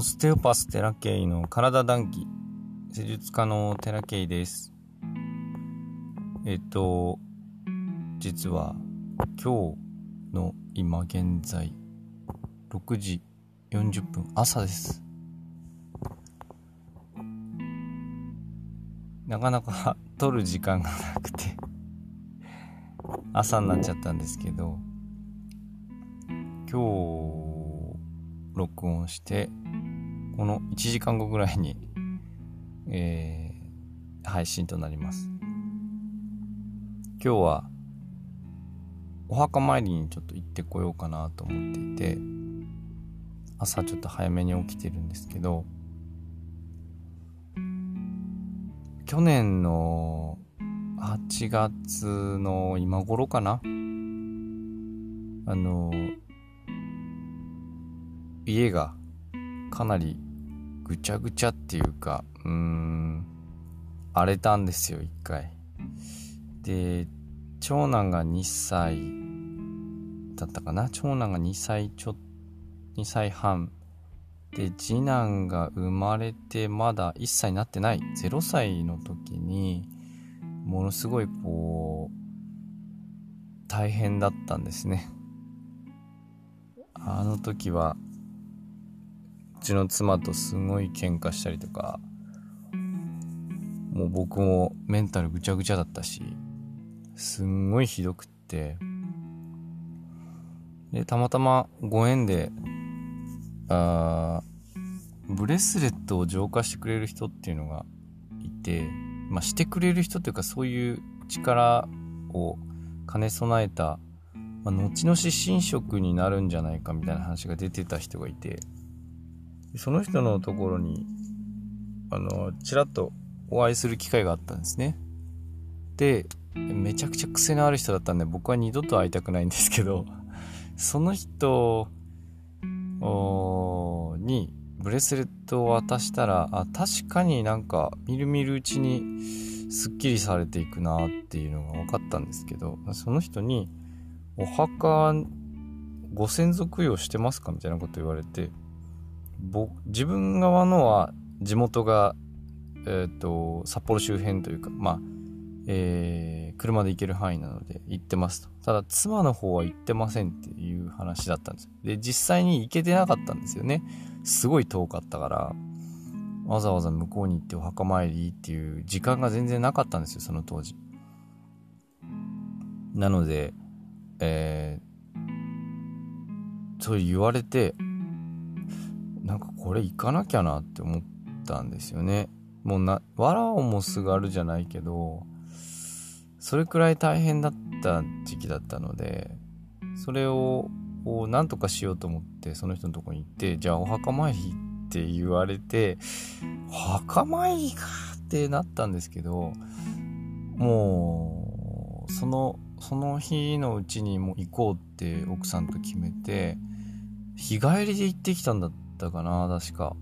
オステオパステラケイの体談義。施術家のテラケイです。えっと実は今日の今現在6時40分朝です。なかなか 撮る時間がなくて朝になっちゃったんですけど今日録音してこの1時間後ぐらいに、えー、配信となります。今日はお墓参りにちょっと行ってこようかなと思っていて朝ちょっと早めに起きてるんですけど去年の8月の今頃かなあの家がかなりぐちゃぐちゃっていうかうーん荒れたんですよ一回。で長男が2歳だったかな？長男が2歳ちょ2歳半。で次男が生まれてまだ1歳になってない。0歳の時にものすごいこう大変だったんですね。あの時はちの妻とすごい喧嘩したりとかもう僕もメンタルぐちゃぐちゃだったしすんごいひどくって。でたまたまご縁であブレスレットを浄化してくれる人っていうのがいて、まあ、してくれる人というかそういう力を兼ね備えた、まあ、後々神職になるんじゃないかみたいな話が出てた人がいて。その人のところにあのちらっとお会いする機会があったんですねでめちゃくちゃ癖のある人だったんで僕は二度と会いたくないんですけどその人にブレスレットを渡したらあ確かになんかみるみるうちにすっきりされていくなっていうのが分かったんですけどその人に「お墓ご先祖供養してますか?」みたいなこと言われて僕自分側のは地元が、えーと、札幌周辺というかまあえー、車で行ける範囲なので行ってますと。ただ妻の方は行ってませんっていう話だったんです。で、実際に行けてなかったんですよね。すごい遠かったから、わざわざ向こうに行ってお墓参りっていう時間が全然なかったんですよ、その当時。なので、えー、そう言われて、これ行かなきゃなって思ったんですよね。もうな、わらをもすがるじゃないけど、それくらい大変だった時期だったのでそれをこう何とかしようと思ってその人のとこに行ってじゃあお墓参りって言われて墓参りかってなったんですけどもうそのその日のうちにもう行こうって奥さんと決めて日帰りで行ってきたんだったかな確か。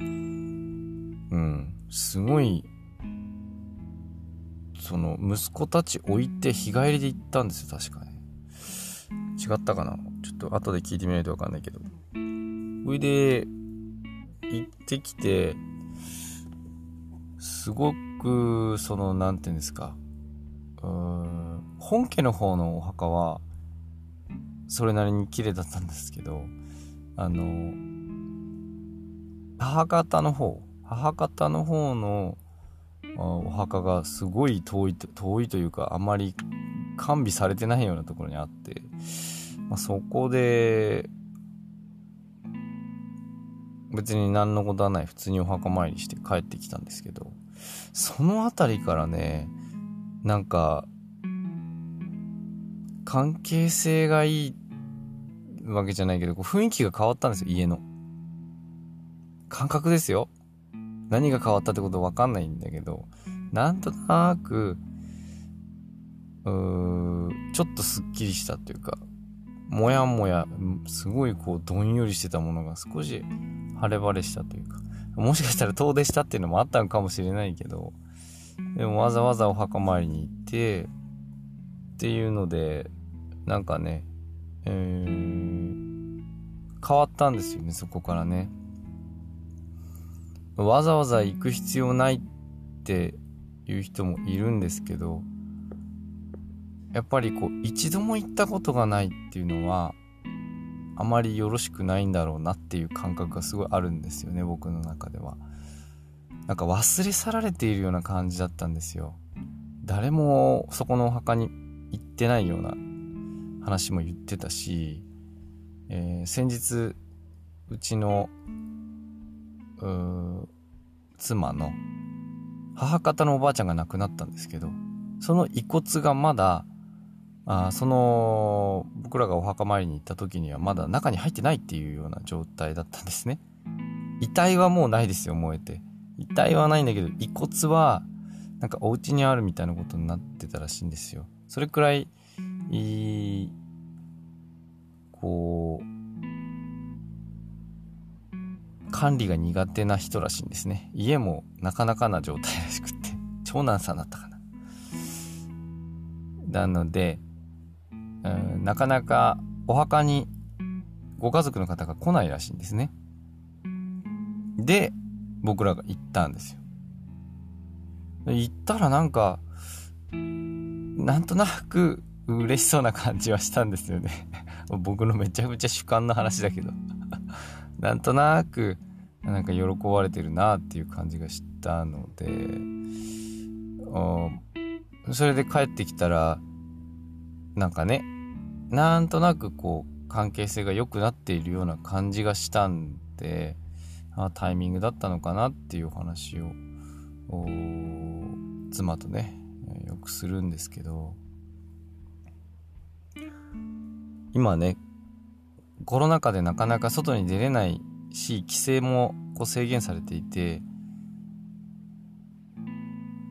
うん。すごいその息子たち置いて日帰りで行ったんですよ確かね。違ったかな？ちょっと後で聞いてみないと分かんないけど。それで行ってきてすごくその何て言うんですか。うん本家の方のお墓はそれなりに綺麗だったんですけどあの母方の方母方の方のお墓がすごい遠い遠いというかあまり完備されてないようなところにあって、まあ、そこで別に何のことはない普通にお墓参りして帰ってきたんですけどその辺りからねなんか関係性がいいってわけじゃないけど雰囲気が変わったんですよ家の。感覚ですよ。何が変わったってことわかんないんだけど、なんとなく、うーちょっとすっきりしたというか、もやもや、すごいこう、どんよりしてたものが少し晴れ晴れしたというか、もしかしたら遠出したっていうのもあったのかもしれないけど、でもわざわざお墓参りに行って、っていうので、なんかね、えー、変わったんですよねそこからね。わざわざ行く必要ないっていう人もいるんですけどやっぱりこう一度も行ったことがないっていうのはあまりよろしくないんだろうなっていう感覚がすごいあるんですよね僕の中では。なんか忘れ去られているような感じだったんですよ。誰もそこのお墓に行ってないような話も言ってたし、えー、先日うちの妻の母方のおばあちゃんが亡くなったんですけどその遺骨がまだあその僕らがお墓参りに行った時にはまだ中に入ってないっていうような状態だったんですね。遺体はもうないですよ燃えて。遺体はないんだけど遺骨はなんかお家にあるみたいなことになってたらしいんですよ。それくらいいいこう管理が苦手な人らしいんですね家もなかなかな状態らしくって長男さんだったかななのでうんなかなかお墓にご家族の方が来ないらしいんですね。で、僕らが行ったんですよ。行ったらなんか、なんとなく嬉しそうな感じはしたんですよね。僕のめちゃくちゃ主観の話だけど。なんとなく、なんか喜ばれてるなっていう感じがしたので、それで帰ってきたら、なんかねなんとなくこう関係性が良くなっているような感じがしたんであタイミングだったのかなっていうお話を妻とねよくするんですけど今ねコロナ禍でなかなか外に出れないし規制もこう制限されていて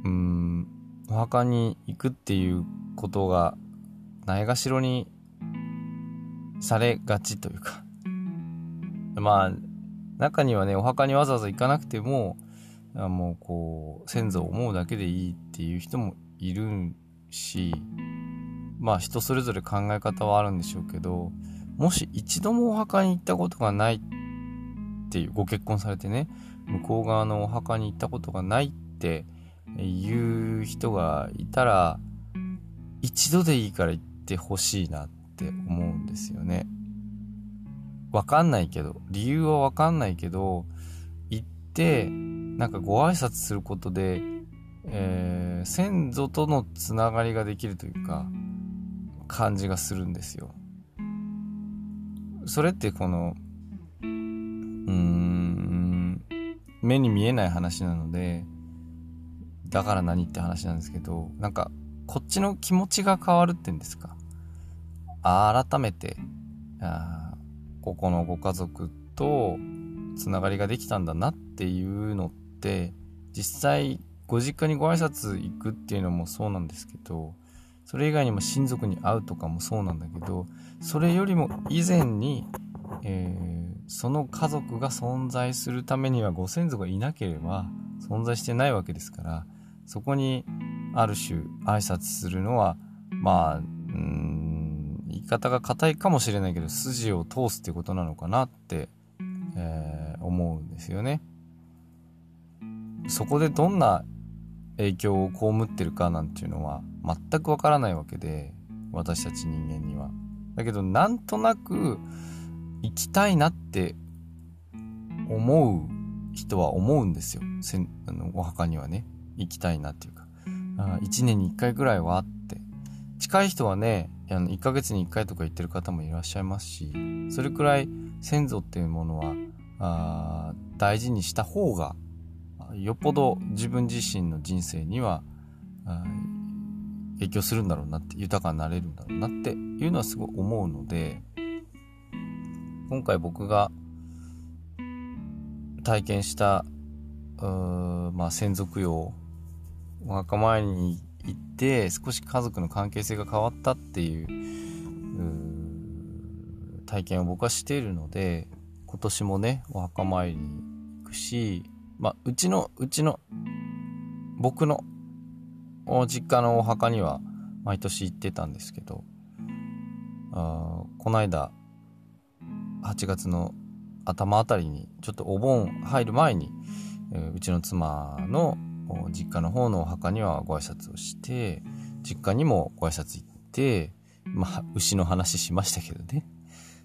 うんお墓に行くっていうことがないがしろにされがちというか。まあ中にはねお墓にわざわざ行かなくてももうこう先祖を思うだけでいいっていう人もいるしまあ人それぞれ考え方はあるんでしょうけどもし一度もお墓に行ったことがないっていうご結婚されてね向こう側のお墓に行ったことがないっていう人がいたら一度でいいから行ってほしいなって思うんですよね。わかんないけど、理由はわかんないけど、行って、なんかご挨拶することで、えー、先祖とのつながりができるというか、感じがするんですよ。それってこの、うーん、目に見えない話なので、だから何って話なんですけど、なんか、こっちの気持ちが変わるってんですか。改めてあここのご家族とつながりができたんだなっていうのって実際ご実家にご挨拶行くっていうのもそうなんですけどそれ以外にも親族に会うとかもそうなんだけどそれよりも以前に、えー、その家族が存在するためにはご先祖がいなければ存在してないわけですからそこにある種挨拶するのはまあうん言い方が硬いかもしれないけど筋を通すってことなのかなって、えー、思うんですよね。そこでどんな影響を被ってるかなんていうのは全くわからないわけで私たち人間には。だけどなんとなく行きたいなって思う人は思うんですよ。せんあのお墓にはね行きたいなっていうかあ1年に1回ぐらいはって近い人はねあの1ヶ月に1回とか行ってる方もいらっしゃいますしそれくらい先祖っていうものはあ大事にした方がよっぽど自分自身の人生には影響するんだろうなって豊かになれるんだろうなっていうのはすごい思うので今回僕が体験したまあ、先祖供養お墓参りに行って少し家族の関係性が変わったっていう体験を僕はしているので今年もねお墓参りに行くし、まあ、うちのうちの僕の実家のお墓には毎年行ってたんですけどあこの間8月の頭あたりにちょっとお盆入る前に、え、うちの妻の実家の方のお墓にはご挨拶をして実家にもご挨拶行ってまあ牛の話しましたけどね。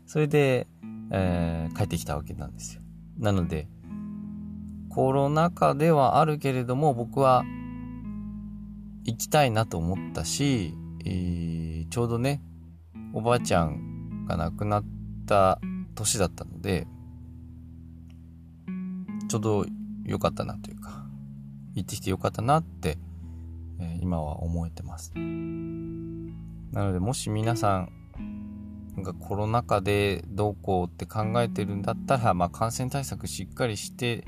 それで、えー、帰ってきたわけなんですよ。なのでコロナ禍ではあるけれども僕は行きたいなと思ったし、えー、ちょうどねおばあちゃんが亡くなった年だったのでちょうど良かったなというか行ってきて良かったなって、えー、今は思えてます。なのでもし皆さんがコロナ禍でどうこうって考えてるんだったら、まあ、感染対策しっかりして、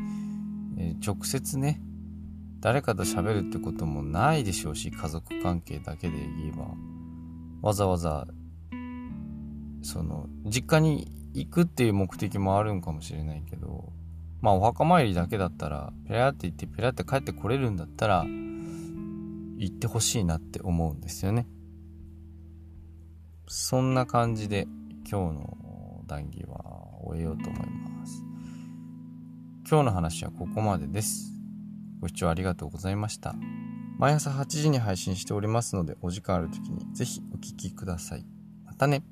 えー、直接ね誰かと喋るってこともないでしょうし家族関係だけで言えば。わざわざその実家に行くっていう目的もあるんかもしれないけどまあお墓参りだけだったらペラって行ってペラって帰ってこれるんだったら行ってほしいなって思うんですよね。そんな感じで今日の談義は終えようと思います。今日の話はここまでです。ご視聴ありがとうございました。毎朝8時に配信しておりますので、お時間ある時にぜひお聴きください。またね。